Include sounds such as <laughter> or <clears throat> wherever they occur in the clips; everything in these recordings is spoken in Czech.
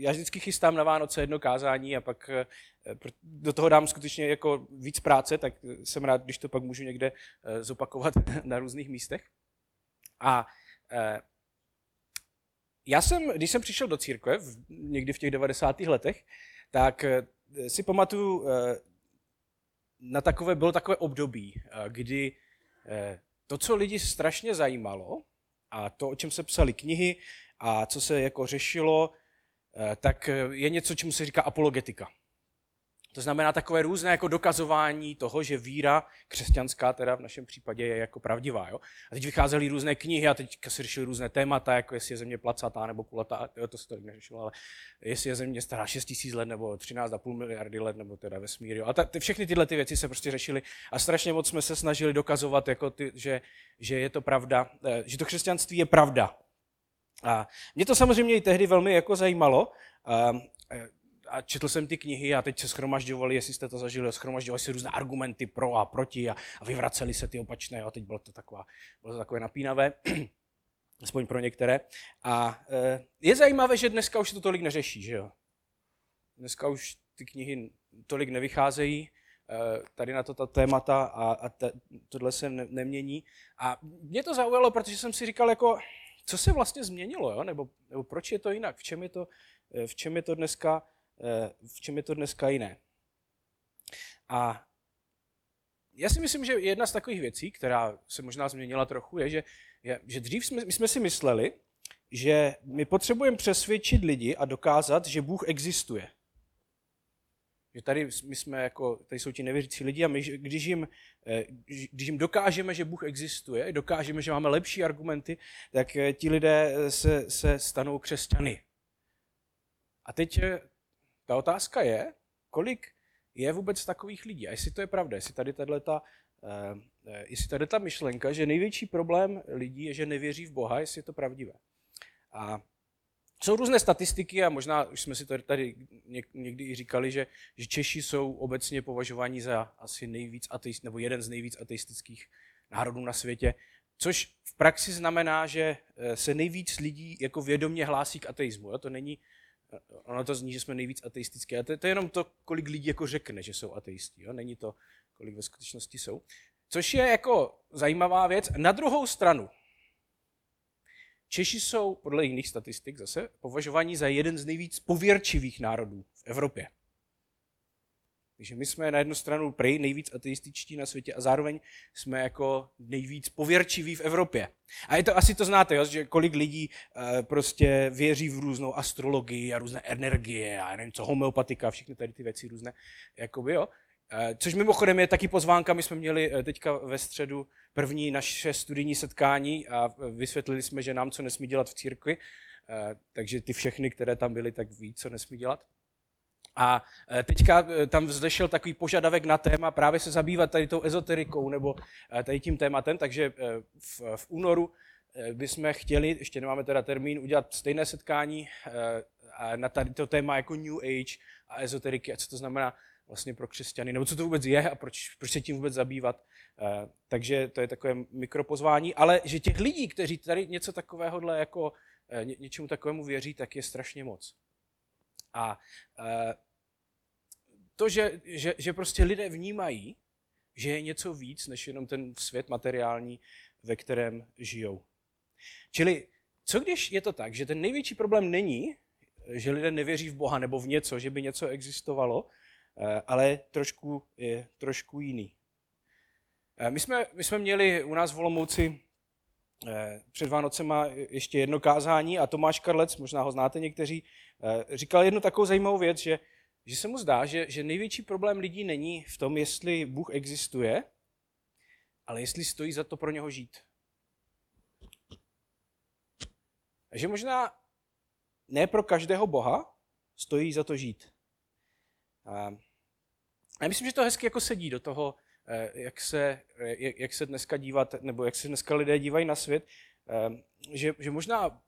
já vždycky chystám na Vánoce jedno kázání a pak eh, do toho dám skutečně jako víc práce, tak jsem rád, když to pak můžu někde eh, zopakovat <laughs> na různých místech. A já jsem, když jsem přišel do církve, někdy v těch 90. letech, tak si pamatuju, na takové, bylo takové období, kdy to, co lidi strašně zajímalo, a to, o čem se psaly knihy a co se jako řešilo, eh, tak eh, je něco, čemu se říká apologetika. To znamená takové různé jako dokazování toho, že víra křesťanská teda v našem případě je jako pravdivá. Jo? A teď vycházely různé knihy a teď se řešily různé témata, jako jestli je země placatá nebo kulatá, jo, to se to neřešilo, ale jestli je země stará 6 tisíc let nebo 13,5 miliardy let nebo teda vesmír. Jo? A ta, ty, všechny tyhle ty věci se prostě řešily a strašně moc jsme se snažili dokazovat, jako ty, že, že je to pravda, eh, že to křesťanství je pravda. A mě to samozřejmě i tehdy velmi jako zajímalo. Eh, a četl jsem ty knihy a teď se schromažďovali, jestli jste to zažili, schromažďovali se různé argumenty pro a proti a, a vyvraceli se ty opačné. A teď bylo to, taková, bylo to takové napínavé, <clears throat> aspoň pro některé. A e, je zajímavé, že dneska už se to tolik neřeší, že jo? Dneska už ty knihy tolik nevycházejí, e, tady na to ta témata a, a te, tohle se ne, nemění. A mě to zaujalo, protože jsem si říkal, jako, co se vlastně změnilo, jo? Nebo, nebo proč je to jinak, v čem je to, e, v čem je to dneska Eh, v čem je to dneska jiné. A já si myslím, že jedna z takových věcí, která se možná změnila trochu, je, že, je, že dřív jsme, my jsme si mysleli, že my potřebujeme přesvědčit lidi a dokázat, že Bůh existuje. Že tady my jsme jako, tady jsou ti nevěřící lidi a my, když jim, eh, když jim dokážeme, že Bůh existuje, dokážeme, že máme lepší argumenty, tak eh, ti lidé se, se stanou křesťany. A teď ta otázka je, kolik je vůbec takových lidí. A jestli to je pravda, jestli tady tato, jestli tady ta myšlenka, že největší problém lidí je, že nevěří v Boha, jestli je to pravdivé. A jsou různé statistiky a možná už jsme si to tady někdy i říkali, že, že Češi jsou obecně považováni za asi nejvíc ateist, nebo jeden z nejvíc ateistických národů na světě, což v praxi znamená, že eh, se nejvíc lidí jako vědomě hlásí k ateismu. Jo? To není ono to zní, že jsme nejvíc ateistické. A to, to je jenom to, kolik lidí jako řekne, že jsou ateistí. Jo? Není to, kolik ve skutečnosti jsou. Což je jako zajímavá věc. Na druhou stranu, Češi jsou podle jiných statistik zase považováni za jeden z nejvíc pověrčivých národů v Evropě. Takže my jsme na jednu stranu prej nejvíc ateističtí na světě a zároveň jsme jako nejvíc pověrčiví v Evropě. A je to, asi to znáte, jo, že kolik lidí uh, prostě věří v různou astrologii a různé energie a nevím co, homeopatika, všechny tady ty věci různé, jakoby, jo. Uh, což mimochodem je taky pozvánka, my jsme měli uh, teďka ve středu první naše studijní setkání a vysvětlili jsme, že nám co nesmí dělat v církvi, takže ty všechny, které tam byly, tak ví, co nesmí dělat. A teďka tam vzdešel takový požadavek na téma právě se zabývat tady tou ezoterikou nebo tady tím tématem, takže v, v únoru bychom chtěli, ještě nemáme teda termín, udělat stejné setkání na tady to téma jako New Age a ezoteriky. A co to znamená vlastně pro křesťany, nebo co to vůbec je a proč, proč se tím vůbec zabývat. Takže to je takové mikropozvání, ale že těch lidí, kteří tady něco takového jako něčemu takovému věří, tak je strašně moc. A to, že, že, že prostě lidé vnímají, že je něco víc, než jenom ten svět materiální, ve kterém žijou. Čili co když je to tak, že ten největší problém není, že lidé nevěří v Boha nebo v něco, že by něco existovalo, eh, ale trošku, je trošku jiný. Eh, my jsme, my jsme měli u nás v Olomouci eh, před Vánocema ještě jedno kázání a Tomáš Karlec, možná ho znáte někteří, říkal jednu takovou zajímavou věc, že že se mu zdá, že, že největší problém lidí není v tom, jestli Bůh existuje, ale jestli stojí za to pro něho žít. Že možná ne pro každého Boha stojí za to žít. Já myslím, že to hezky jako sedí do toho, eh, jak se, eh, jak se dneska dívat, nebo jak se dneska lidé dívají na svět, eh, že, že možná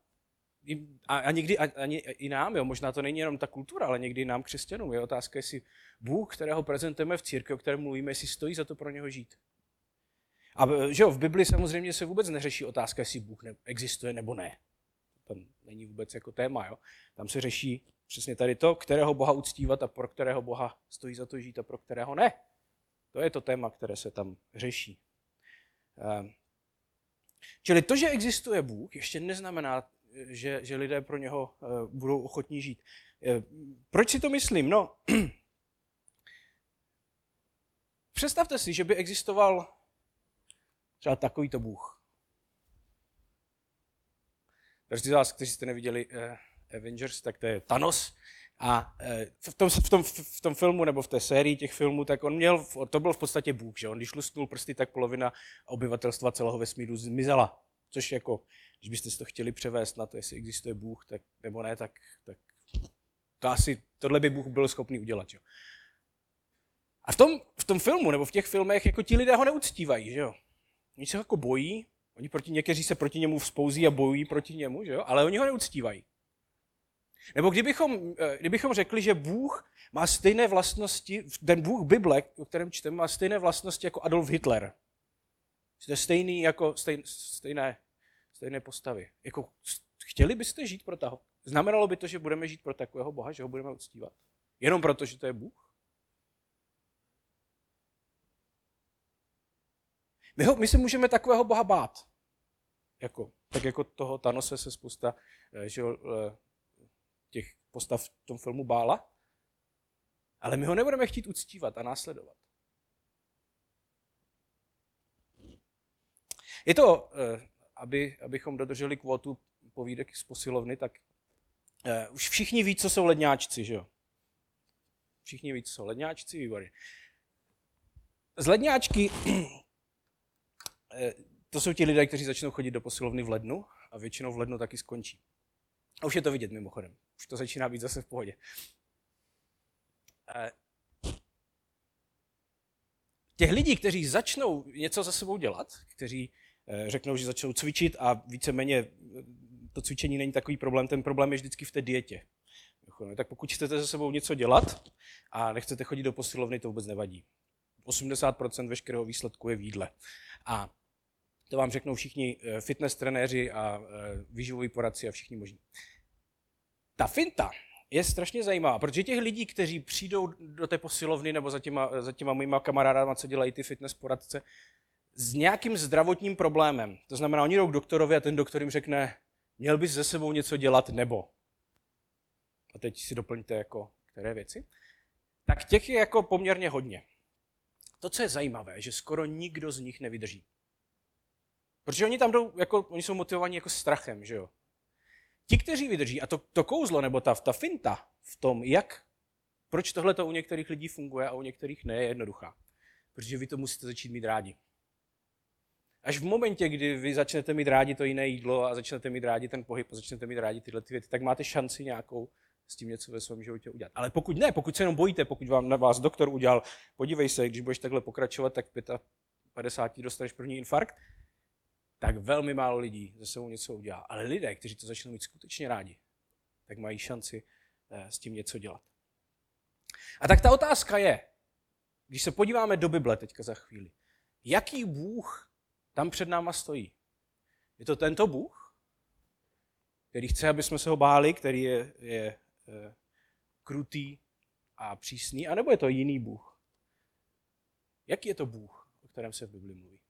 a, někdy ani i nám, jo, možná to není jenom ta kultura, ale někdy nám křesťanům je otázka, jestli Bůh, kterého prezentujeme v církvi, o kterém mluvíme, jestli stojí za to pro něho žít. A že jo, v Bibli samozřejmě se vůbec neřeší otázka, jestli Bůh existuje nebo ne. To není vůbec jako téma. Jo. Tam se řeší přesně tady to, kterého Boha uctívat a pro kterého Boha stojí za to žít a pro kterého ne. To je to téma, které se tam řeší. Ehm, čili to, že existuje Bůh, ještě neznamená, že, že lidé pro něho eh, budou ochotní žít. Eh, proč si to myslím? No, <clears throat> představte si, že by existoval třeba takovýto Bůh. Každý z vás, kteří jste neviděli eh, Avengers, tak to je Thanos. A v tom, v, tom, v tom filmu nebo v té sérii těch filmů, tak on měl, to byl v podstatě Bůh, že on když lusknul prsty, tak polovina obyvatelstva celého vesmíru zmizela. Což jako, když byste si to chtěli převést na to, jestli existuje Bůh, tak, nebo ne, tak, tak to asi, tohle by Bůh byl schopný udělat. Jo. A v tom, v tom filmu, nebo v těch filmech, jako ti lidé ho neuctívají, že jo. Oni se jako bojí, oni proti, někteří se proti němu vzpouzí a bojují proti němu, že jo, ale oni ho neuctívají. Nebo kdybychom, eh, kdybychom řekli, že Bůh má stejné vlastnosti, ten Bůh Bible, o kterém čteme, má stejné vlastnosti jako Adolf Hitler. Jste stejný jako stejn, stejné, stejné postavy. Jako, chtěli byste žít pro toho? Znamenalo by to, že budeme žít pro takového Boha, že ho budeme uctívat? Jenom proto, že to je Bůh? My, ho, my se můžeme takového Boha bát. Jako, tak jako toho Tanose se spousta eh, že, eh, těch postav v tom filmu bála. Ale my ho nebudeme chtít uctívat a následovat. Je to, eh, aby, abychom dodrželi kvotu povídek z posilovny, tak uh, už všichni ví, co jsou ledňáčci, že jo? Všichni ví, co jsou ledňáčci, výborně. Z ledňáčky, <clears throat> eh, to jsou ti lidé, kteří začnou chodit do posilovny v lednu a většinou v lednu taky skončí. A už je to vidět mimochodem. Už to začíná být zase v pohodě. Těch lidí, kteří začnou něco za sebou dělat, kteří Eh, řeknou, že začnou cvičit a víceméně eh, to cvičení není takový problém, ten problém je vždycky v té dietě. Tak pokud chcete se sebou něco dělat a nechcete chodit do posilovny, to vůbec nevadí. 80% veškerého výsledku je v jídle. A to vám řeknou všichni eh, fitness trenéři a výživoví poradci a všichni možní. Ta finta je strašně zajímavá, protože těch lidí, kteří přijdou do té posilovny nebo za těma, za těma mýma kamarádama, co dělají ty fitness poradce, s nějakým zdravotním problémem. To znamená, oni jdou k doktorovi a ten doktor jim řekne, měl bys ze sebou něco dělat nebo. A teď si doplňte jako které věci. Tak těch je jako poměrně hodně. To, co je zajímavé, že skoro nikdo z nich nevydrží. Protože oni tam jdou, jako, oni jsou motivovaní jako strachem, že jo. Ti, kteří vydrží, a to, to kouzlo, nebo ta, ta finta v tom, jak, proč tohle to u některých lidí funguje a u některých ne, je jednoduchá. Protože vy to musíte začít mít rádi. Až v momentě, kdy vy začnete mít rádi to jiné jídlo a začnete mít rádi ten pohyb a začnete mít rádi tyhle ty věci, tak máte šanci nějakou s tím něco ve svém životě udělat. Ale pokud ne, pokud se jenom bojíte, pokud vám na vás doktor udělal, podívej se, když budeš takhle pokračovat, tak 55 dostaneš první infarkt, tak velmi málo lidí ze sebou něco udělá. Ale lidé, kteří to začnou mít skutečně rádi, tak mají šanci eh, s tím něco dělat. A tak ta otázka je, když se podíváme do Bible teďka za chvíli, jaký Bůh tam před náma stojí. Je to tento Bůh, který chce, aby jsme se ho báli, který je, je e, krutý a přísný, anebo je to jiný Bůh? Jaký je to Bůh, o kterém se v Bibli mluví?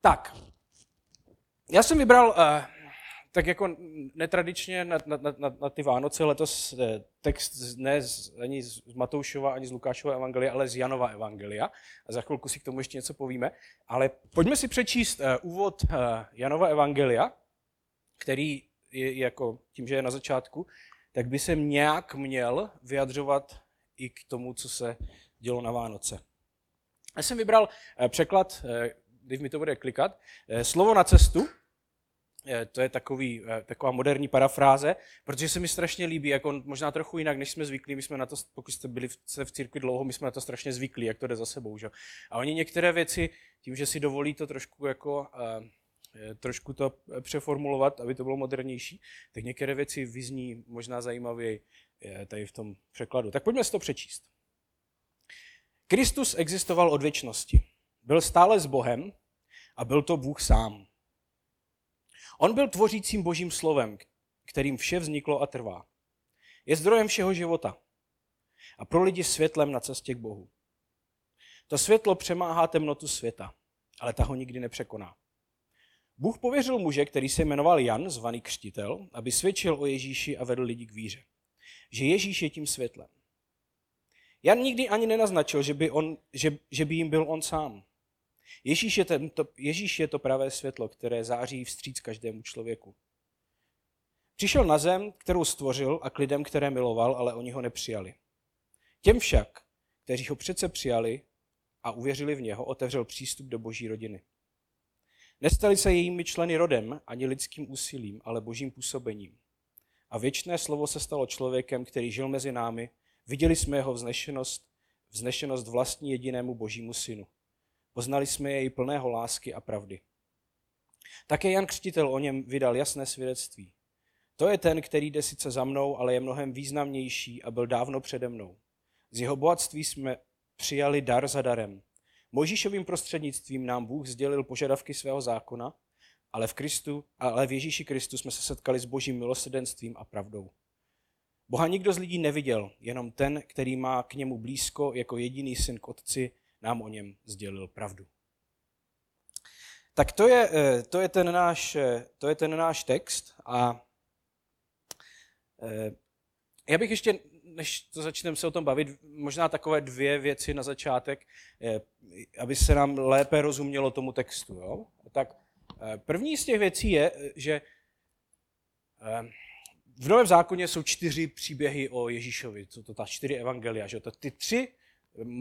Tak, já jsem vybral uh, tak jako netradičně na, na, na, na ty Vánoce letos eh, text ne z, ani z Matoušova, ani z Lukášova evangelia, ale z Janova evangelia. A za chvilku si k tomu ještě něco povíme. Ale pojďme si přečíst uh, úvod uh, Janova evangelia, který je jako tím, že je na začátku, tak by se nějak měl vyjadřovat i k tomu, co se dělo na Vánoce. Já jsem vybral překlad, když mi to bude klikat, uh, slovo na cestu, Eh, to je takový, eh, taková moderní parafráze, protože se mi strašně líbí, jako možná trochu jinak, než jsme zvyklí. My jsme na to, pokud jste byli v, v církvi dlouho, my jsme na to strašně zvyklí, jak to jde za sebou. Že? A oni některé věci, tím, že si dovolí to trošku jako trošku to přeformulovat, aby to bylo modernější, tak některé věci vyzní možná zajímavěji tady v tom překladu. Tak pojďme si to přečíst. Kristus existoval od věčnosti. Byl stále s Bohem a byl to Bůh sám. On byl tvořícím božím slovem, kterým vše vzniklo a trvá. Je zdrojem všeho života a pro lidi světlem na cestě k Bohu. To světlo přemáhá temnotu světa, ale ta ho nikdy nepřekoná. Bůh pověřil muže, který se jmenoval Jan, zvaný křtitel, aby svědčil o Ježíši a vedl lidi k víře. Že Ježíš je tím světlem. Jan nikdy ani nenaznačil, že by, on, že, že by jim byl on sám. Ježíš je, tento, Ježíš je to pravé světlo, které září vstříc každému člověku. Přišel na zem, kterou stvořil a k lidem, které miloval, ale oni ho nepřijali. Těm však, kteří ho přece přijali a uvěřili v něho, otevřel přístup do boží rodiny. Nestali se jejími členy rodem ani lidským úsilím, ale božím působením. A věčné slovo se stalo člověkem, který žil mezi námi. Viděli jsme jeho vznešenost, vznešenost vlastní jedinému božímu synu. Poznali jsme jej plného lásky a pravdy. Také Jan Křtitel o něm vydal jasné svědectví. To je ten, který jde sice za mnou, ale je mnohem významnější a byl dávno přede mnou. Z jeho bohatství jsme přijali dar za darem. Mojžíšovým prostřednictvím nám Bůh sdělil požadavky svého zákona, ale v, Kristu, ale v Ježíši Kristu jsme se setkali s božím milosrdenstvím a pravdou. Boha nikdo z lidí neviděl, jenom ten, který má k němu blízko jako jediný syn k otci, nám o něm sdělil pravdu. Tak to je, eh, to je, ten, náš, eh, to je ten náš text a eh, já bych ještě, než to začneme se o tom bavit, možná takové dvě věci na začátek, aby se nám lépe rozumělo tomu textu. Jo? Tak první z těch věcí je, že v Novém zákoně jsou čtyři příběhy o Ježíšovi, co to ta čtyři evangelia. Že? To ty tři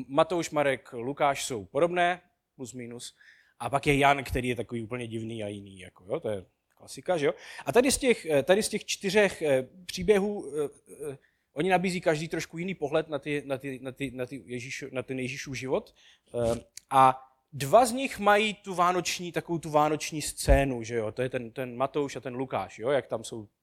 Matouš, Marek, Lukáš jsou podobné, plus minus. A pak je Jan, který je takový úplně divný a jiný. Jako, jo, to je klasika, že jo? A tady z těch, tady z těch čtyřech eh, příběhů eh, eh, oni nabízí každý trošku jiný pohled na, ty, na, ty, na, ty, na, ty Ježíš, na ten Ježíšův život. A dva z nich mají tu vánoční, takovou tu vánoční scénu, že jo? To je ten, ten Matouš a ten Lukáš, jo? Jak tam jsou Eh,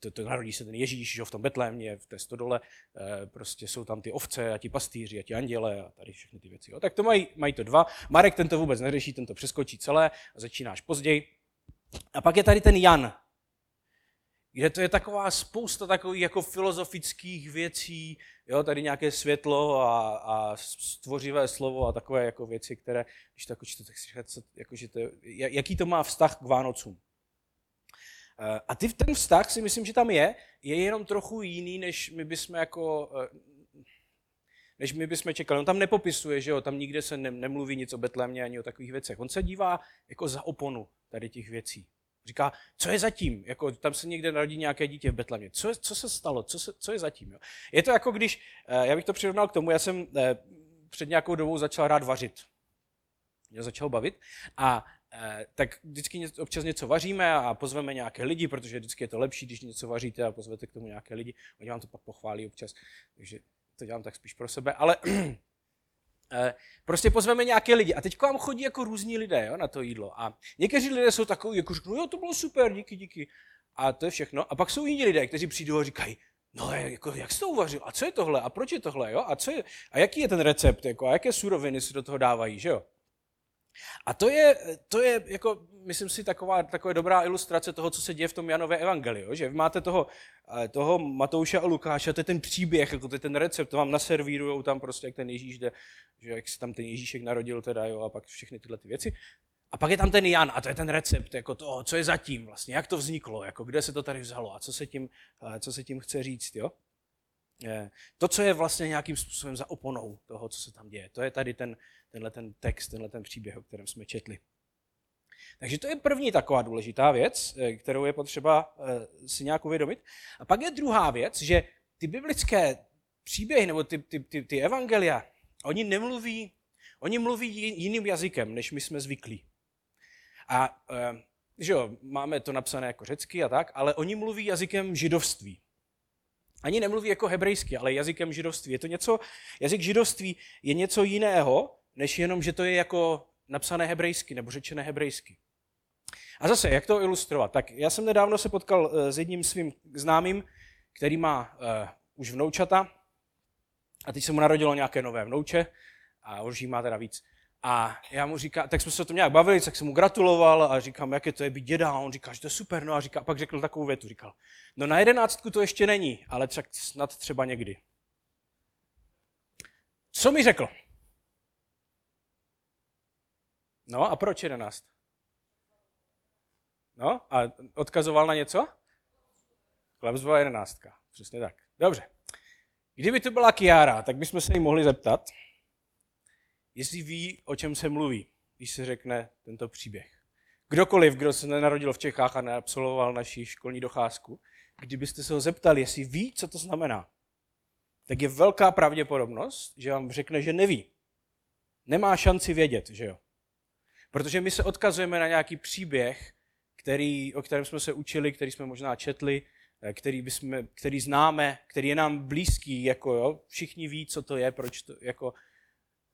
to, to narodí se ten Ježíš že v tom Betlémě, v té stodole, eh, prostě jsou tam ty ovce a ti pastýři a ti anděle a tady všechny ty věci. Jo. Tak to mají, mají to dva. Marek ten to vůbec neřeší, ten to přeskočí celé a začínáš později. A pak je tady ten Jan, kde to je taková spousta takových jako filozofických věcí, jo, tady nějaké světlo a, a stvořivé slovo a takové jako věci, které, když to jako říkáte, jako, jaký to má vztah k Vánocům. Eh, a ty, ten vztah si myslím, že tam je, je jenom trochu jiný, než my bychom jako eh, než my bychom čekali. On tam nepopisuje, že jo, tam nikde se ne, nemluví nic o Betlémě ani o takových věcech. On se dívá jako za oponu tady těch věcí. Říká, co je zatím? Jako, tam se někde narodí nějaké dítě v Betlémě. Co, co se stalo? Co, se, co je zatím? Jo? Je to jako když, eh, já bych to přirovnal k tomu, já jsem před nějakou dobou začal rád vařit. Mě začal bavit a Eh, tak vždycky občas něco vaříme a pozveme nějaké lidi, protože vždycky je to lepší, když něco vaříte a pozvete k tomu nějaké lidi. Oni vám to pak pochválí občas, takže to dělám tak spíš pro sebe. Ale <clears throat> eh, prostě pozveme nějaké lidi a teď k vám chodí jako různí lidé jo, na to jídlo. A někteří lidé jsou takový, jako řeknou, jo, to bylo super, díky, díky. A to je všechno. A pak jsou jiní lidé, kteří přijdou a říkají, no jako, jak jsi to uvařil? A co je tohle? A proč je tohle? Jo? A, co je, a jaký je ten recept? Jako, a jaké suroviny se do toho dávají? Že jo? A to je, to je jako, myslím si, taková, taková dobrá ilustrace toho, co se děje v tom Janové evangeliu, že vy máte toho, eh, toho Matouše a Lukáše, to je ten příběh, jako to je ten recept, to vám naservírujou tam prostě, jak ten Ježíš jde, že jak se tam ten Ježíšek narodil teda, jo, a pak všechny tyhle ty věci. A pak je tam ten Jan a to je ten recept, jako to, co je zatím vlastně, jak to vzniklo, jako kde se to tady vzalo a co se tím, eh, co se tím chce říct, jo. To, co je vlastně nějakým způsobem za oponou toho, co se tam děje, to je tady ten, tenhle ten text, tenhle ten příběh, o kterém jsme četli. Takže to je první taková důležitá věc, eh, kterou je potřeba eh, si nějak uvědomit. A pak je druhá věc, že ty biblické příběhy nebo ty, ty, ty, ty evangelia, oni nemluví, oni mluví jiným jazykem, než my jsme zvyklí. A eh, že jo, máme to napsané jako řecky a tak, ale oni mluví jazykem židovství. Ani nemluví jako hebrejsky, ale jazykem židovství. Je to něco, jazyk židovství je něco jiného, než jenom, že to je jako napsané hebrejsky nebo řečené hebrejsky. A zase, jak to ilustrovat? Tak já jsem nedávno se potkal eh, s jedním svým známým, který má uh, už vnoučata a teď se mu narodilo nějaké nové vnouče a už jí má teda víc. A já mu říkám, tak jsme se o tom nějak bavili, tak jsem mu gratuloval a říkám, jak je to je být děda. A on říká, že to je super. No a říká, pak řekl takovou větu, říkal, no na jedenáctku to ještě není, ale třeba, snad třeba někdy. Co mi řekl? No a proč jedenáct? No a odkazoval na něco? Klapsová jedenáctka. Přesně tak. Dobře. Kdyby to byla Kiara, tak bychom se jí mohli zeptat, jestli ví, o čem se mluví, když se řekne tento příběh. Kdokoliv, kdo se nenarodil v Čechách a neabsolvoval naší školní docházku, kdybyste se ho zeptali, jestli ví, co to znamená, tak je velká pravděpodobnost, že vám řekne, že neví. Nemá šanci vědět, že jo? Protože my se odkazujeme na nějaký příběh, který, o kterém jsme se učili, který jsme možná četli, eh, který, bychom, který známe, který je nám blízký, jako jo, všichni ví, co to je, proč to, jako,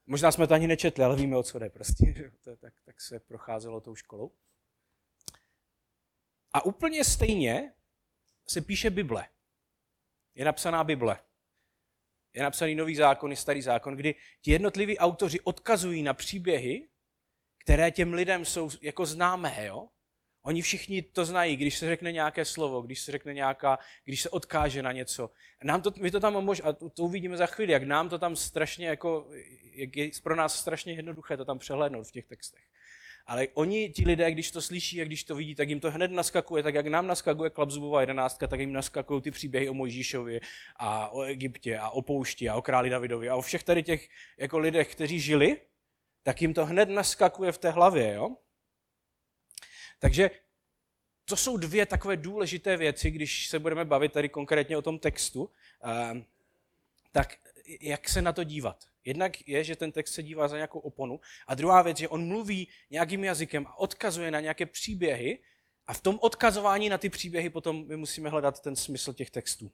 možná jsme to ani nečetli, ale víme, o co jde prostě? <laughs> To, tak, tak se procházelo tou školou. A úplně stejně se píše Bible. Je napsaná Bible. Je napsaný nový zákon i starý zákon, kdy ti jednotliví autoři odkazují na příběhy, které těm lidem jsou jako známé, jo? Oni všichni to znají, když se řekne nějaké slovo, když se řekne nějaká, když se odkáže na něco. Nám to, my to tam mož, a to, to uvidíme za chvíli, jak nám to tam strašně jako, jak je pro nás strašně jednoduché to tam přehlédnout v těch textech. Ale oni, ti lidé, když to slyší a když to vidí, tak jim to hned naskakuje, tak jak nám naskakuje Klapzubová jedenáctka, tak jim naskakují ty příběhy o Mojžíšovi a o Egyptě a o poušti a o králi Davidovi a o všech tady těch jako lidech, kteří žili, tak jim to hned naskakuje v té hlavě. Jo? Takže to jsou dvě takové důležité věci, když se budeme bavit tady konkrétně o tom textu, ehm, tak jak se na to dívat. Jednak je, že ten text se dívá za nějakou oponu a druhá věc, že on mluví nějakým jazykem a odkazuje na nějaké příběhy a v tom odkazování na ty příběhy potom my musíme hledat ten smysl těch textů.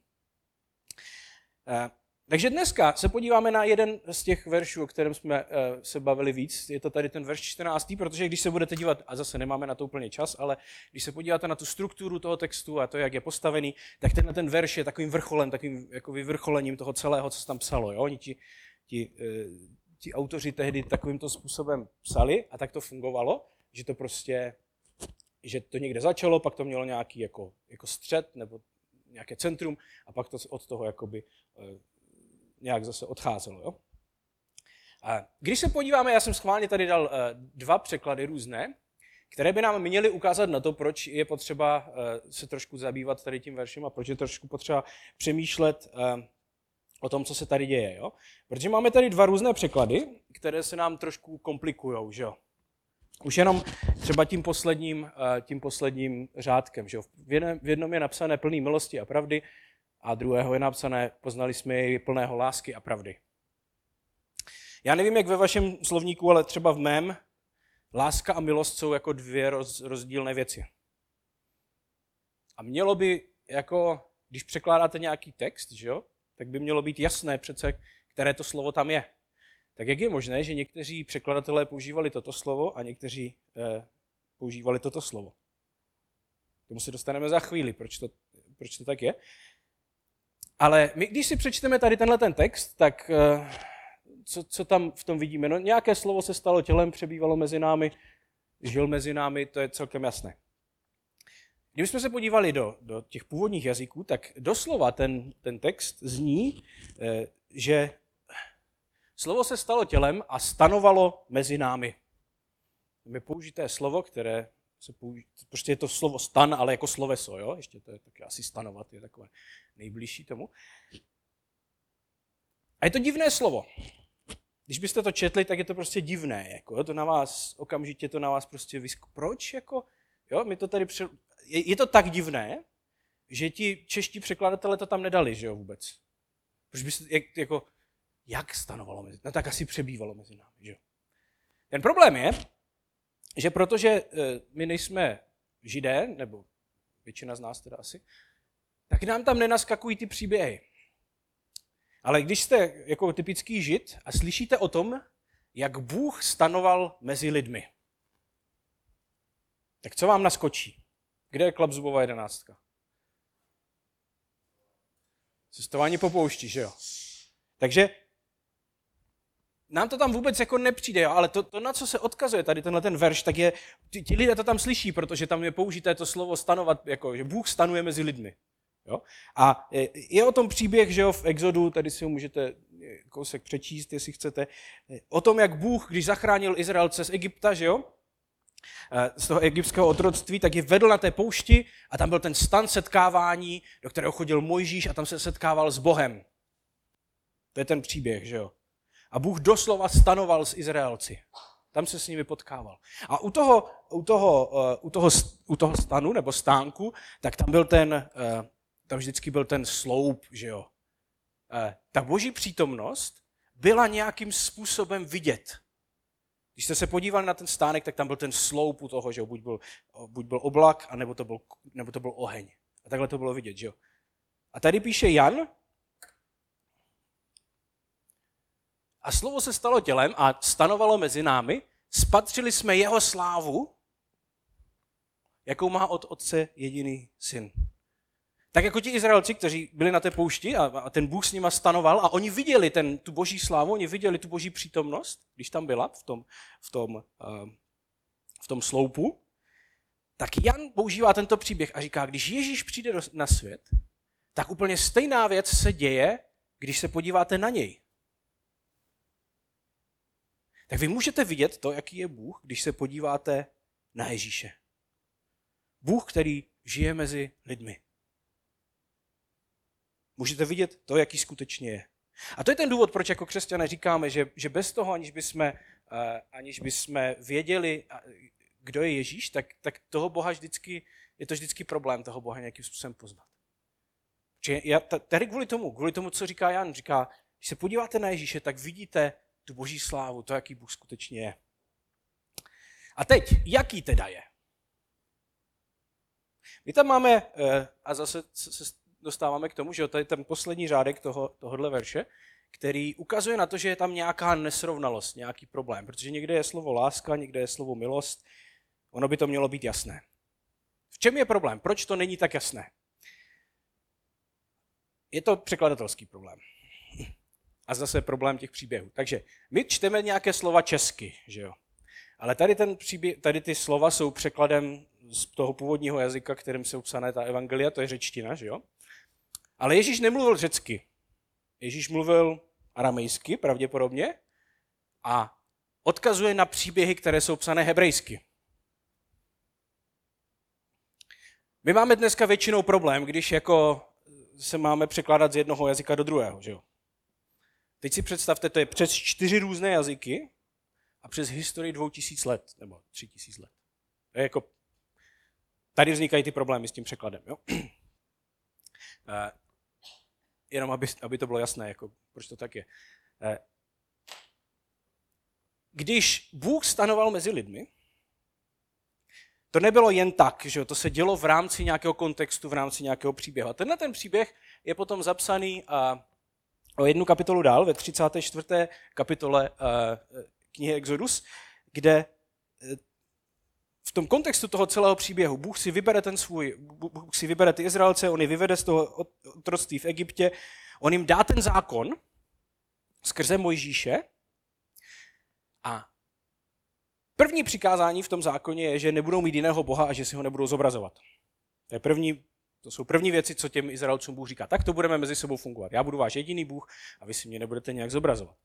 Takže dneska se podíváme na jeden z těch veršů, o kterém jsme uh, se bavili víc. Je to tady ten verš 14, protože když se budete dívat, a zase nemáme na to úplně čas, ale když se podíváte na tu strukturu toho textu a to, jak je postavený, tak ten, ten verš je takovým vrcholem, takovým jako vyvrcholením toho celého, co se tam psalo. Jo? Oni ti, ti, uh, ti autoři tehdy takovýmto způsobem psali a tak to fungovalo, že to prostě, že to někde začalo, pak to mělo nějaký jako, jako střed nebo nějaké centrum a pak to od toho jakoby uh, nějak zase odcházelo. Jo? A když se podíváme, já jsem schválně tady dal eh, dva překlady různé, které by nám měly ukázat na to, proč je potřeba eh, se trošku zabývat tady tím veršem a proč je trošku potřeba přemýšlet eh, o tom, co se tady děje. Jo? Protože máme tady dva různé překlady, které se nám trošku komplikují. Že jo? Už jenom třeba tím posledním, tím posledním řádkem. Že jo? V jednom je napsané plný milosti a pravdy, a druhého je napsané, poznali jsme jej plného lásky a pravdy. Já nevím, jak ve vašem slovníku, ale třeba v mém, láska a milost jsou jako dvě roz, rozdílné věci. A mělo by, jako, když překládáte nějaký text, že jo, tak by mělo být jasné přece, které to slovo tam je. Tak jak je možné, že někteří překladatelé používali toto slovo a někteří eh, používali toto slovo? K tomu se dostaneme za chvíli, proč to, proč to tak je. Ale my, když si přečteme tady tenhle ten text, tak eh, co, co tam v tom vidíme? No, nějaké slovo se stalo tělem, přebývalo mezi námi, žil mezi námi, to je celkem jasné. Kdybychom se podívali do, do těch původních jazyků, tak doslova ten, ten text zní, eh, že slovo se stalo tělem a stanovalo mezi námi. Je použité slovo, které se použí, prostě je to slovo stan, ale jako sloveso, jo? ještě to je taky asi stanovat, je takové nejbližší tomu. A je to divné slovo. Když byste to četli, tak je to prostě divné. Jako, jo? To na vás, okamžitě to na vás prostě vysk... Proč? Jako, jo? My to tady pře... je, je, to tak divné, že ti čeští překladatelé to tam nedali, že jo, vůbec. Proč byste, jak, jako, jak stanovalo mezi... No tak asi přebývalo mezi námi, že jo. Ten problém je, že protože eh, my nejsme židé, nebo většina z nás teda asi, tak nám tam nenaskakují ty příběhy. Ale když jste jako typický žid a slyšíte o tom, jak Bůh stanoval mezi lidmi, tak co vám naskočí? Kde je Klapzubová jedenáctka? Cestování po poušti, že jo? Takže nám to tam vůbec jako nepřijde, jo? ale to, to, na co se odkazuje tady tenhle ten verš, tak je, ti, ti lidé to tam slyší, protože tam je použité to slovo stanovat, jako, že Bůh stanuje mezi lidmi. Jo? A je, je o tom příběh, že jo, v Exodu, tady si ho můžete kousek přečíst, jestli chcete, o tom, jak Bůh, když zachránil Izraelce z Egypta, že jo, z toho egyptského otroctví, tak je vedl na té poušti a tam byl ten stan setkávání, do kterého chodil Mojžíš a tam se setkával s Bohem. To je ten příběh, že jo. A Bůh doslova stanoval s Izraelci. Tam se s nimi potkával. A u toho, u toho, u toho, u toho stanu nebo stánku, tak tam byl ten, tam vždycky byl ten sloup, že jo. Uh, ta boží přítomnost byla nějakým způsobem vidět. Když jste se podívali na ten stánek, tak tam byl ten sloup u toho, že jo, buď byl, buď byl oblak, anebo to byl, nebo to byl oheň. A takhle to bylo vidět, že jo. A tady píše Jan, A slovo se stalo tělem a stanovalo mezi námi. Spatřili jsme jeho slávu, jakou má od otce jediný syn. Tak jako ti Izraelci, kteří byli na té poušti a, a ten Bůh s nima stanoval a oni viděli ten, tu boží slávu, oni viděli tu boží přítomnost, když tam byla v tom, v tom, uh, v tom sloupu, tak Jan používá tento příběh a říká, když Ježíš přijde na svět, tak úplně stejná věc se děje, když se podíváte na něj tak vy můžete vidět to, jaký je Bůh, když se podíváte na Ježíše. Bůh, který žije mezi lidmi. Můžete vidět to, jaký skutečně je. A to je ten důvod, proč jako křesťané říkáme, že, že bez toho, aniž bychom, uh, aniž bychom věděli, kdo je Ježíš, tak, tak toho Boha vždycky, je to vždycky problém toho Boha nějakým způsobem poznat. Čiže já, tady kvůli tomu, kvůli tomu, co říká Jan, říká, když se podíváte na Ježíše, tak vidíte tu boží slávu, to, jaký Bůh skutečně je. A teď, jaký teda je? My tam máme, eh, a zase se dostáváme k tomu, že to je ten poslední řádek toho, tohohle verše, který ukazuje na to, že je tam nějaká nesrovnalost, nějaký problém, protože někde je slovo láska, někde je slovo milost, ono by to mělo být jasné. V čem je problém? Proč to není tak jasné? Je to překladatelský problém <laughs> a zase problém těch příběhů. Takže my čteme nějaké slova česky, že jo? Ale tady, ten příběh, tady ty slova jsou překladem z toho původního jazyka, kterým jsou psané ta evangelia, to je řečtina, že jo? Ale Ježíš nemluvil řecky. Ježíš mluvil aramejsky pravděpodobně a odkazuje na příběhy, které jsou psané hebrejsky. My máme dneska většinou problém, když jako se máme překládat z jednoho jazyka do druhého, že jo? Teď si představte, to je přes čtyři různé jazyky a přes historii dvou tisíc let, nebo tři tisíc let. To je jako, tady vznikají ty problémy s tím překladem. Jo? <clears throat> Jenom aby, aby to bylo jasné, jako, proč to tak je. Uh, když Bůh stanoval mezi lidmi, to nebylo jen tak, že to se dělo v rámci nějakého kontextu, v rámci nějakého příběhu. A tenhle ten příběh je potom zapsaný uh, o jednu kapitolu dál, ve 34. kapitole uh, knihy Exodus, kde v tom kontextu toho celého příběhu Bůh si vybere ten svůj, Bůh si vybere ty Izraelce, on je vyvede z toho otroctví v Egyptě, on jim dá ten zákon skrze Mojžíše a první přikázání v tom zákoně je, že nebudou mít jiného boha a že si ho nebudou zobrazovat. To je první to jsou první věci, co těm Izraelcům Bůh říká. Tak to budeme mezi sebou fungovat. Já budu váš jediný Bůh a vy si mě nebudete nějak zobrazovat.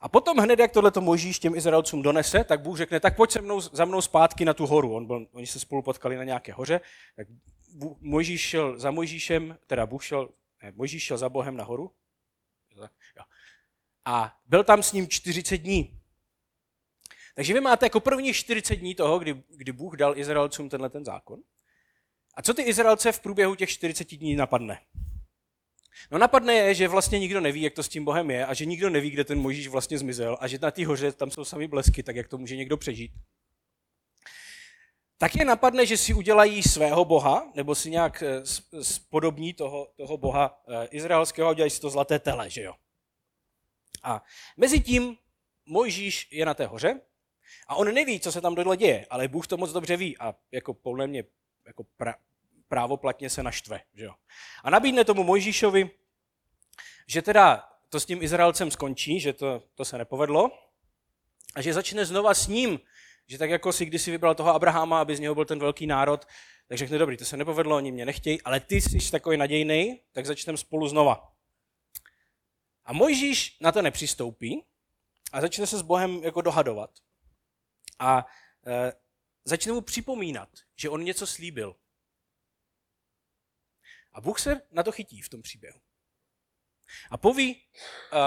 A potom hned, jak tohle Mojžíš těm Izraelcům donese, tak Bůh řekne, tak pojď se mnou, za mnou zpátky na tu horu. On byl, oni se spolu potkali na nějaké hoře, tak Bůh, Mojžíš šel za Mojžíšem, teda Bůh šel, ne, Mojžíš šel za Bohem na horu. A byl tam s ním 40 dní. Takže vy máte jako první 40 dní toho, kdy, kdy Bůh dal Izraelcům tenhle ten zákon. A co ty Izraelce v průběhu těch 40 dní napadne? No napadne je, že vlastně nikdo neví, jak to s tím Bohem je a že nikdo neví, kde ten Mojžíš vlastně zmizel a že na té hoře tam jsou sami blesky, tak jak to může někdo přežít. Tak je napadne, že si udělají svého boha, nebo si nějak eh, spodobní toho, toho boha eh, izraelského a udělají si to zlaté tele, že jo. A mezi tím Mojžíš je na té hoře a on neví, co se tam dole děje, ale Bůh to moc dobře ví a jako podle mě jako pra, právoplatně se naštve. Že jo? A nabídne tomu Mojžíšovi, že teda to s tím Izraelcem skončí, že to, to se nepovedlo a že začne znova s ním, že tak jako si kdysi vybral toho Abrahama, aby z něho byl ten velký národ, tak řekne, dobrý, to se nepovedlo, oni mě nechtějí, ale ty jsi takový nadějný, tak začneme spolu znova. A Mojžíš na to nepřistoupí a začne se s Bohem jako dohadovat. A e, začne mu připomínat, že on něco slíbil. A Bůh se na to chytí v tom příběhu. A poví uh,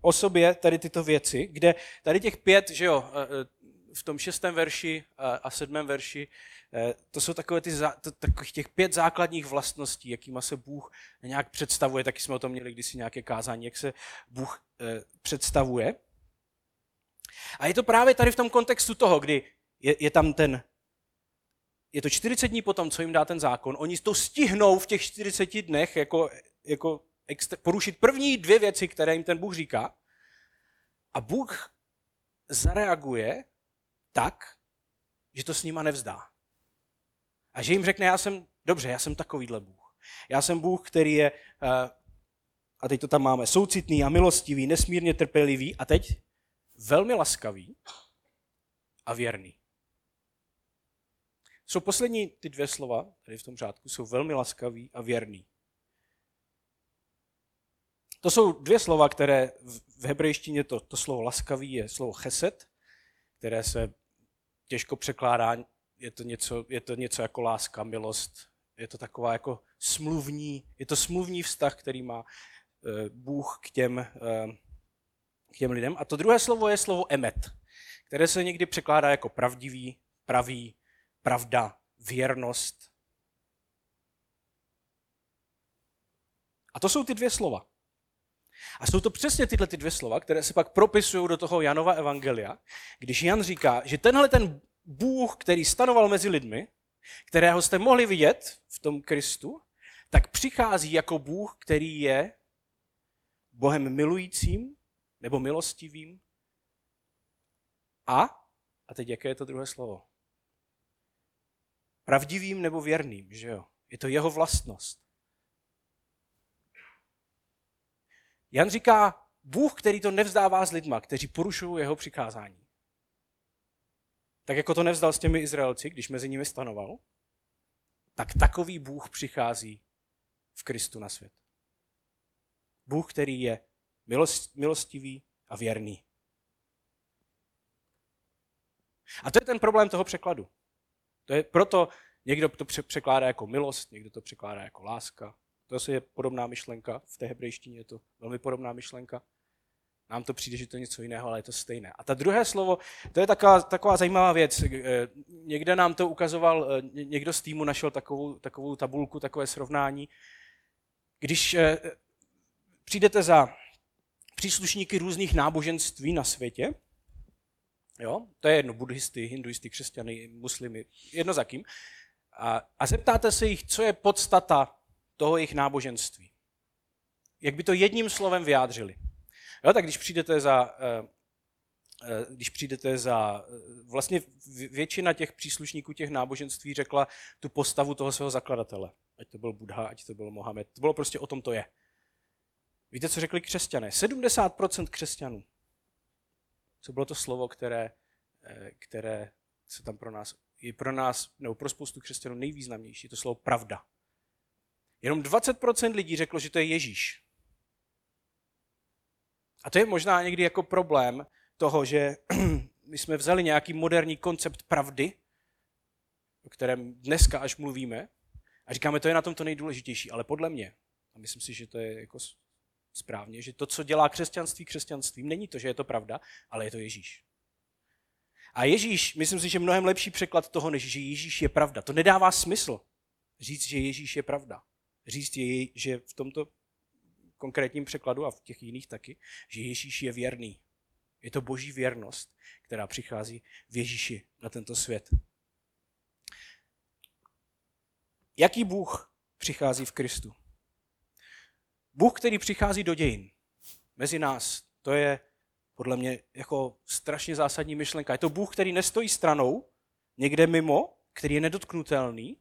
o sobě tady tyto věci, kde tady těch pět, že jo, uh, v tom šestém verši a sedmém verši, to jsou takové ty, to, takových těch pět základních vlastností, jakýma se Bůh nějak představuje, taky jsme o tom měli kdysi nějaké kázání, jak se Bůh představuje. A je to právě tady v tom kontextu toho, kdy je, je tam ten, je to 40 dní potom, co jim dá ten zákon, oni to stihnou v těch 40 dnech jako, jako extra, porušit první dvě věci, které jim ten Bůh říká. A Bůh zareaguje tak, že to s nima nevzdá. A že jim řekne, já jsem, dobře, já jsem takovýhle Bůh. Já jsem Bůh, který je, eh, a teď to tam máme, soucitný a milostivý, nesmírně trpělivý a teď velmi laskavý a věrný. Jsou poslední ty dvě slova, tady v tom řádku, jsou velmi laskavý a věrný. To jsou dvě slova, které v hebrejštině to, to slovo laskavý je slovo cheset, které se těžko překládá, je to něco, je to něco jako láska, milost, je to taková jako smluvní, je to smluvní vztah, který má eh, Bůh k těm, eh, k těm lidem. A to druhé slovo je slovo emet, které se někdy překládá jako pravdivý, pravý, pravda, věrnost. A to jsou ty dvě slova. A jsou to přesně tyhle ty dvě slova, které se pak propisují do toho Janova evangelia, když Jan říká, že tenhle ten Bůh, který stanoval mezi lidmi, kterého jste mohli vidět v tom Kristu, tak přichází jako Bůh, který je Bohem milujícím nebo milostivým a, a teď jaké je to druhé slovo? Pravdivým nebo věrným, že jo? Je to jeho vlastnost. Jan říká, Bůh, který to nevzdává s lidma, kteří porušují jeho přikázání. Tak jako to nevzdal s těmi Izraelci, když mezi nimi stanoval, tak takový Bůh přichází v Kristu na svět. Bůh, který je milost, milostivý a věrný. A to je ten problém toho překladu. To je proto někdo to překládá jako milost, někdo to překládá jako láska, to je podobná myšlenka, v té hebrejštině je to velmi podobná myšlenka. Nám to přijde, že to je něco jiného, ale je to stejné. A ta druhé slovo, to je taková, taková zajímavá věc. Eh, někde nám to ukazoval, eh, někdo z týmu našel takovou, takovou tabulku, takové srovnání. Když eh, přijdete za příslušníky různých náboženství na světě, jo, to je jedno, buddhisty, hinduisty, křesťany, muslimy, jedno za kým, a, a zeptáte se jich, co je podstata toho jejich náboženství. Jak by to jedním slovem vyjádřili. Jo, tak když přijdete za, eh, eh, když přijdete za, eh, vlastně většina těch příslušníků těch náboženství řekla tu postavu toho svého zakladatele. Ať to byl Buddha, ať to byl Mohamed. To bylo prostě o tom to je. Víte, co řekli křesťané? 70% křesťanů. Co bylo to slovo, které, které se tam pro nás, je pro nás, nebo pro spoustu křesťanů nejvýznamnější, to slovo pravda. Jenom 20% lidí řeklo, že to je Ježíš. A to je možná někdy jako problém toho, že <clears throat> my jsme vzali nějaký moderní koncept pravdy, o kterém dneska až mluvíme, a říkáme, to je na tom to nejdůležitější, ale podle mě, a myslím si, že to je jako správně, že to, co dělá křesťanství křesťanstvím, není to, že je to pravda, ale je to Ježíš. A Ježíš, myslím si, že mnohem lepší překlad toho, než že Ježíš je pravda. To nedává smysl říct, že Ježíš je pravda říct, je, že v tomto konkrétním překladu a v těch jiných taky, že Ježíš je věrný. Je to boží věrnost, která přichází v Ježíši na tento svět. Jaký Bůh přichází v Kristu? Bůh, který přichází do dějin, mezi nás, to je podle mě jako strašně zásadní myšlenka. Je to Bůh, který nestojí stranou, někde mimo, který je nedotknutelný,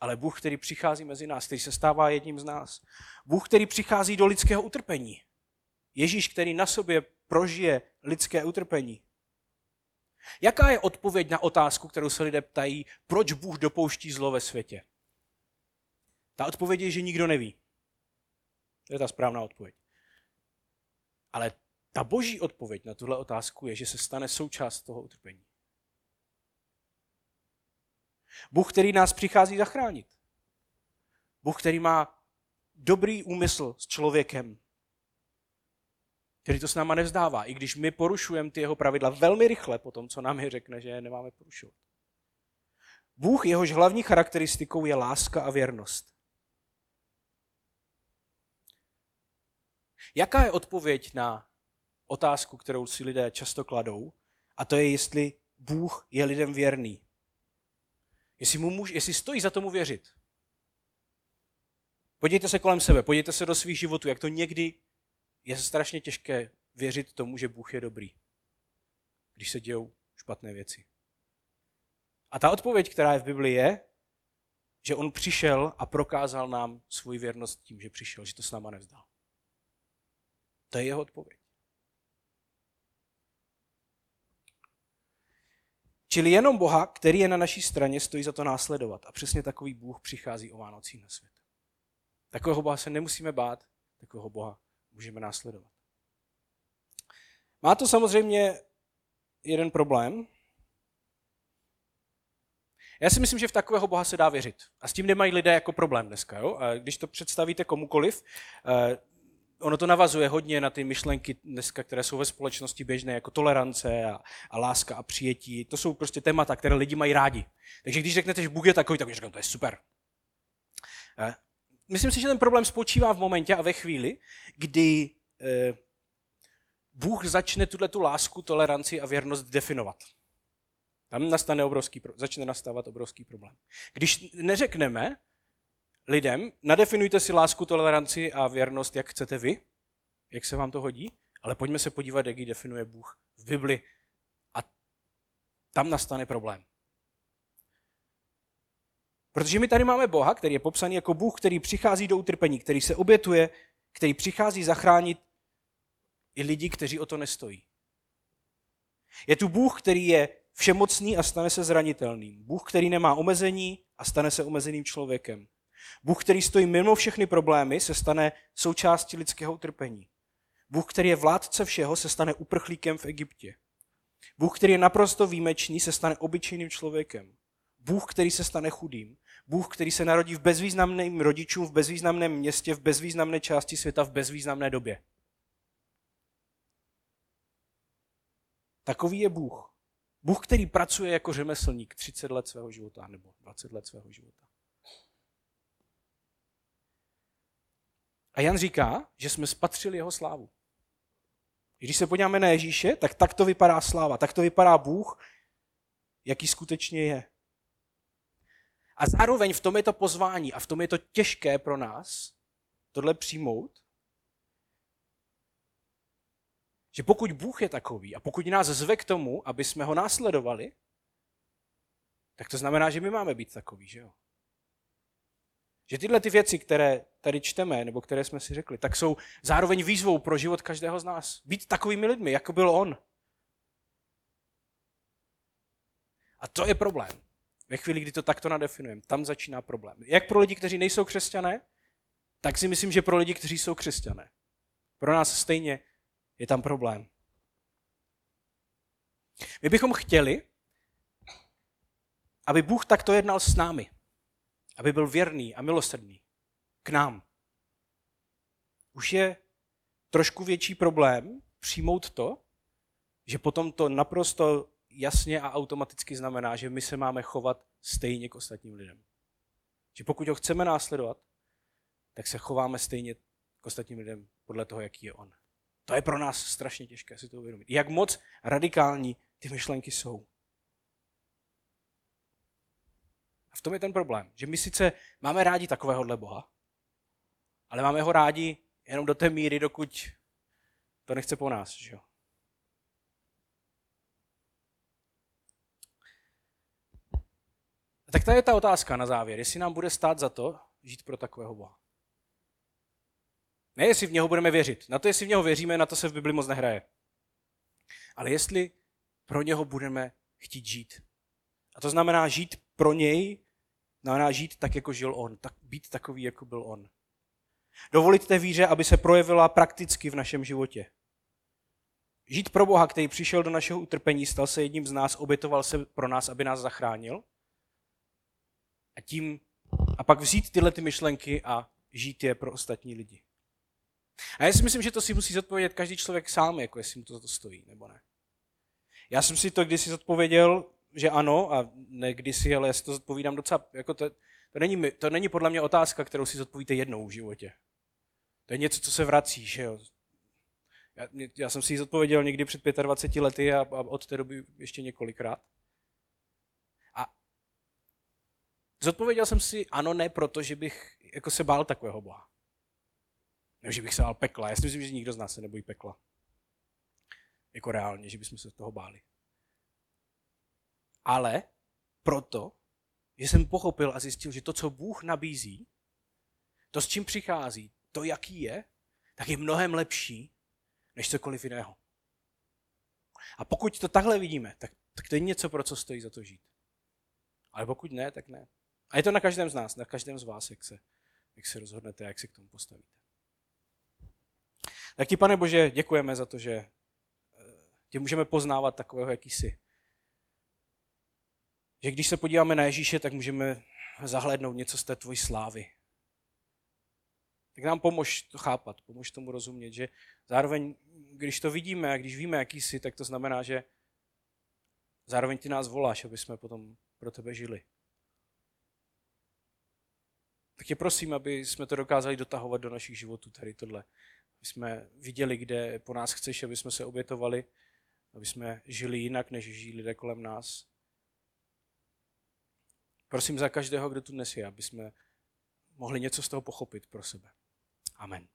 ale Bůh, který přichází mezi nás, který se stává jedním z nás. Bůh, který přichází do lidského utrpení. Ježíš, který na sobě prožije lidské utrpení. Jaká je odpověď na otázku, kterou se lidé ptají, proč Bůh dopouští zlo ve světě? Ta odpověď je, že nikdo neví. To je ta správná odpověď. Ale ta boží odpověď na tuhle otázku je, že se stane součást toho utrpení. Bůh, který nás přichází zachránit. Bůh, který má dobrý úmysl s člověkem, který to s náma nevzdává, i když my porušujeme ty jeho pravidla velmi rychle po tom, co nám je řekne, že je nemáme porušovat. Bůh, jehož hlavní charakteristikou je láska a věrnost. Jaká je odpověď na otázku, kterou si lidé často kladou, a to je, jestli Bůh je lidem věrný. Jestli, mu můž, jestli stojí za tomu věřit. Podívejte se kolem sebe, podívejte se do svých životů, jak to někdy je strašně těžké věřit tomu, že Bůh je dobrý, když se dějou špatné věci. A ta odpověď, která je v Biblii, je, že on přišel a prokázal nám svůj věrnost tím, že přišel, že to s náma nevzdal. To je jeho odpověď. Čili jenom Boha, který je na naší straně, stojí za to následovat. A přesně takový Bůh přichází o Vánocí na svět. Takového Boha se nemusíme bát, takového Boha můžeme následovat. Má to samozřejmě jeden problém. Já si myslím, že v takového Boha se dá věřit. A s tím nemají lidé jako problém dneska. Jo? A když to představíte komukoliv, eh, ono to navazuje hodně na ty myšlenky dneska, které jsou ve společnosti běžné, jako tolerance a, a láska a přijetí. To jsou prostě témata, které lidi mají rádi. Takže když řeknete, že Bůh je takový, tak říkám, to je super. Eh, myslím si, že ten problém spočívá v momentě a ve chvíli, kdy eh, Bůh začne tuhle tu lásku, toleranci a věrnost definovat. Tam nastane obrovský, začne nastávat obrovský problém. Když neřekneme, lidem, nadefinujte si lásku, toleranci a věrnost, jak chcete vy, jak se vám to hodí, ale pojďme se podívat, jak ji definuje Bůh v Bibli. A tam nastane problém. Protože my tady máme Boha, který je popsaný jako Bůh, který přichází do utrpení, který se obětuje, který přichází zachránit i lidi, kteří o to nestojí. Je tu Bůh, který je všemocný a stane se zranitelným. Bůh, který nemá omezení a stane se omezeným člověkem. Bůh, který stojí mimo všechny problémy, se stane součástí lidského utrpení. Bůh, který je vládce všeho, se stane uprchlíkem v Egyptě. Bůh, který je naprosto výjimečný, se stane obyčejným člověkem. Bůh, který se stane chudým. Bůh, který se narodí v bezvýznamném rodičům, v bezvýznamném městě, v bezvýznamné části světa, v bezvýznamné době. Takový je Bůh. Bůh, který pracuje jako řemeslník 30 let svého života nebo 20 let svého života. A Jan říká, že jsme spatřili jeho slávu. Když se podíváme na Ježíše, tak tak to vypadá sláva, tak to vypadá Bůh, jaký skutečně je. A zároveň v tom je to pozvání a v tom je to těžké pro nás tohle přijmout, že pokud Bůh je takový a pokud nás zve k tomu, aby jsme ho následovali, tak to znamená, že my máme být takový, že jo? Že tyhle ty věci, které tady čteme, nebo které jsme si řekli, tak jsou zároveň výzvou pro život každého z nás. Být takovými lidmi, jako byl on. A to je problém. Ve chvíli, kdy to takto nadefinujeme, tam začíná problém. Jak pro lidi, kteří nejsou křesťané, tak si myslím, že pro lidi, kteří jsou křesťané. Pro nás stejně je tam problém. My bychom chtěli, aby Bůh takto jednal s námi aby byl věrný a milosrdný k nám. Už je trošku větší problém přijmout to, že potom to naprosto jasně a automaticky znamená, že my se máme chovat stejně k ostatním lidem. Že pokud ho chceme následovat, tak se chováme stejně k ostatním lidem podle toho, jaký je on. To je pro nás strašně těžké si to uvědomit. Jak moc radikální ty myšlenky jsou. A v tom je ten problém, že my sice máme rádi takovéhohle Boha, ale máme ho rádi jenom do té míry, dokud to nechce po nás. Že jo? Tak to je ta otázka na závěr. Jestli nám bude stát za to žít pro takového Boha. Ne, jestli v něho budeme věřit. Na to, jestli v něho věříme, na to se v Bibli moc nehraje. Ale jestli pro něho budeme chtít žít. A to znamená žít pro něj, znamená žít tak, jako žil on, tak být takový, jako byl on. Dovolit té víře, aby se projevila prakticky v našem životě. Žít pro Boha, který přišel do našeho utrpení, stal se jedním z nás, obětoval se pro nás, aby nás zachránil. A tím, a pak vzít tyhle ty myšlenky a žít je pro ostatní lidi. A já si myslím, že to si musí zodpovědět každý člověk sám, jako jestli mu to, to stojí, nebo ne. Já jsem si to kdysi zodpověděl, že ano, a ne kdysi, ale já si to zodpovídám docela, jako to, to, není, to není podle mě otázka, kterou si zodpovíte jednou v životě. To je něco, co se vrací, že jo. Já, já jsem si ji zodpověděl někdy před 25 lety a, a od té doby ještě několikrát. A zodpověděl jsem si ano, ne, protože bych jako se bál takového Boha. Nebo že bych se bál pekla. Já si myslím, že nikdo z nás se nebojí pekla. Jako reálně, že bychom se toho báli. Ale proto, že jsem pochopil a zjistil, že to, co Bůh nabízí, to, s čím přichází, to, jaký je, tak je mnohem lepší, než cokoliv jiného. A pokud to takhle vidíme, tak, tak to je něco, pro co stojí za to žít. Ale pokud ne, tak ne. A je to na každém z nás, na každém z vás, jak se, jak se rozhodnete, jak se k tomu postavíte. Tak ti, pane Bože, děkujeme za to, že eh, tě můžeme poznávat takového, jaký jsi. Že když se podíváme na Ježíše, tak můžeme zahlédnout něco z té tvojí slávy. Tak nám pomož to chápat, pomož tomu rozumět, že zároveň, když to vidíme a když víme, jaký jsi, tak to znamená, že zároveň ty nás voláš, aby jsme potom pro tebe žili. Tak tě prosím, aby jsme to dokázali dotahovat do našich životů, tady tohle. Aby jsme viděli, kde po nás chceš, aby jsme se obětovali, aby jsme žili jinak, než žijí lidé kolem nás. Prosím za každého, kdo tu dnes je, aby jsme mohli něco z toho pochopit pro sebe. Amen.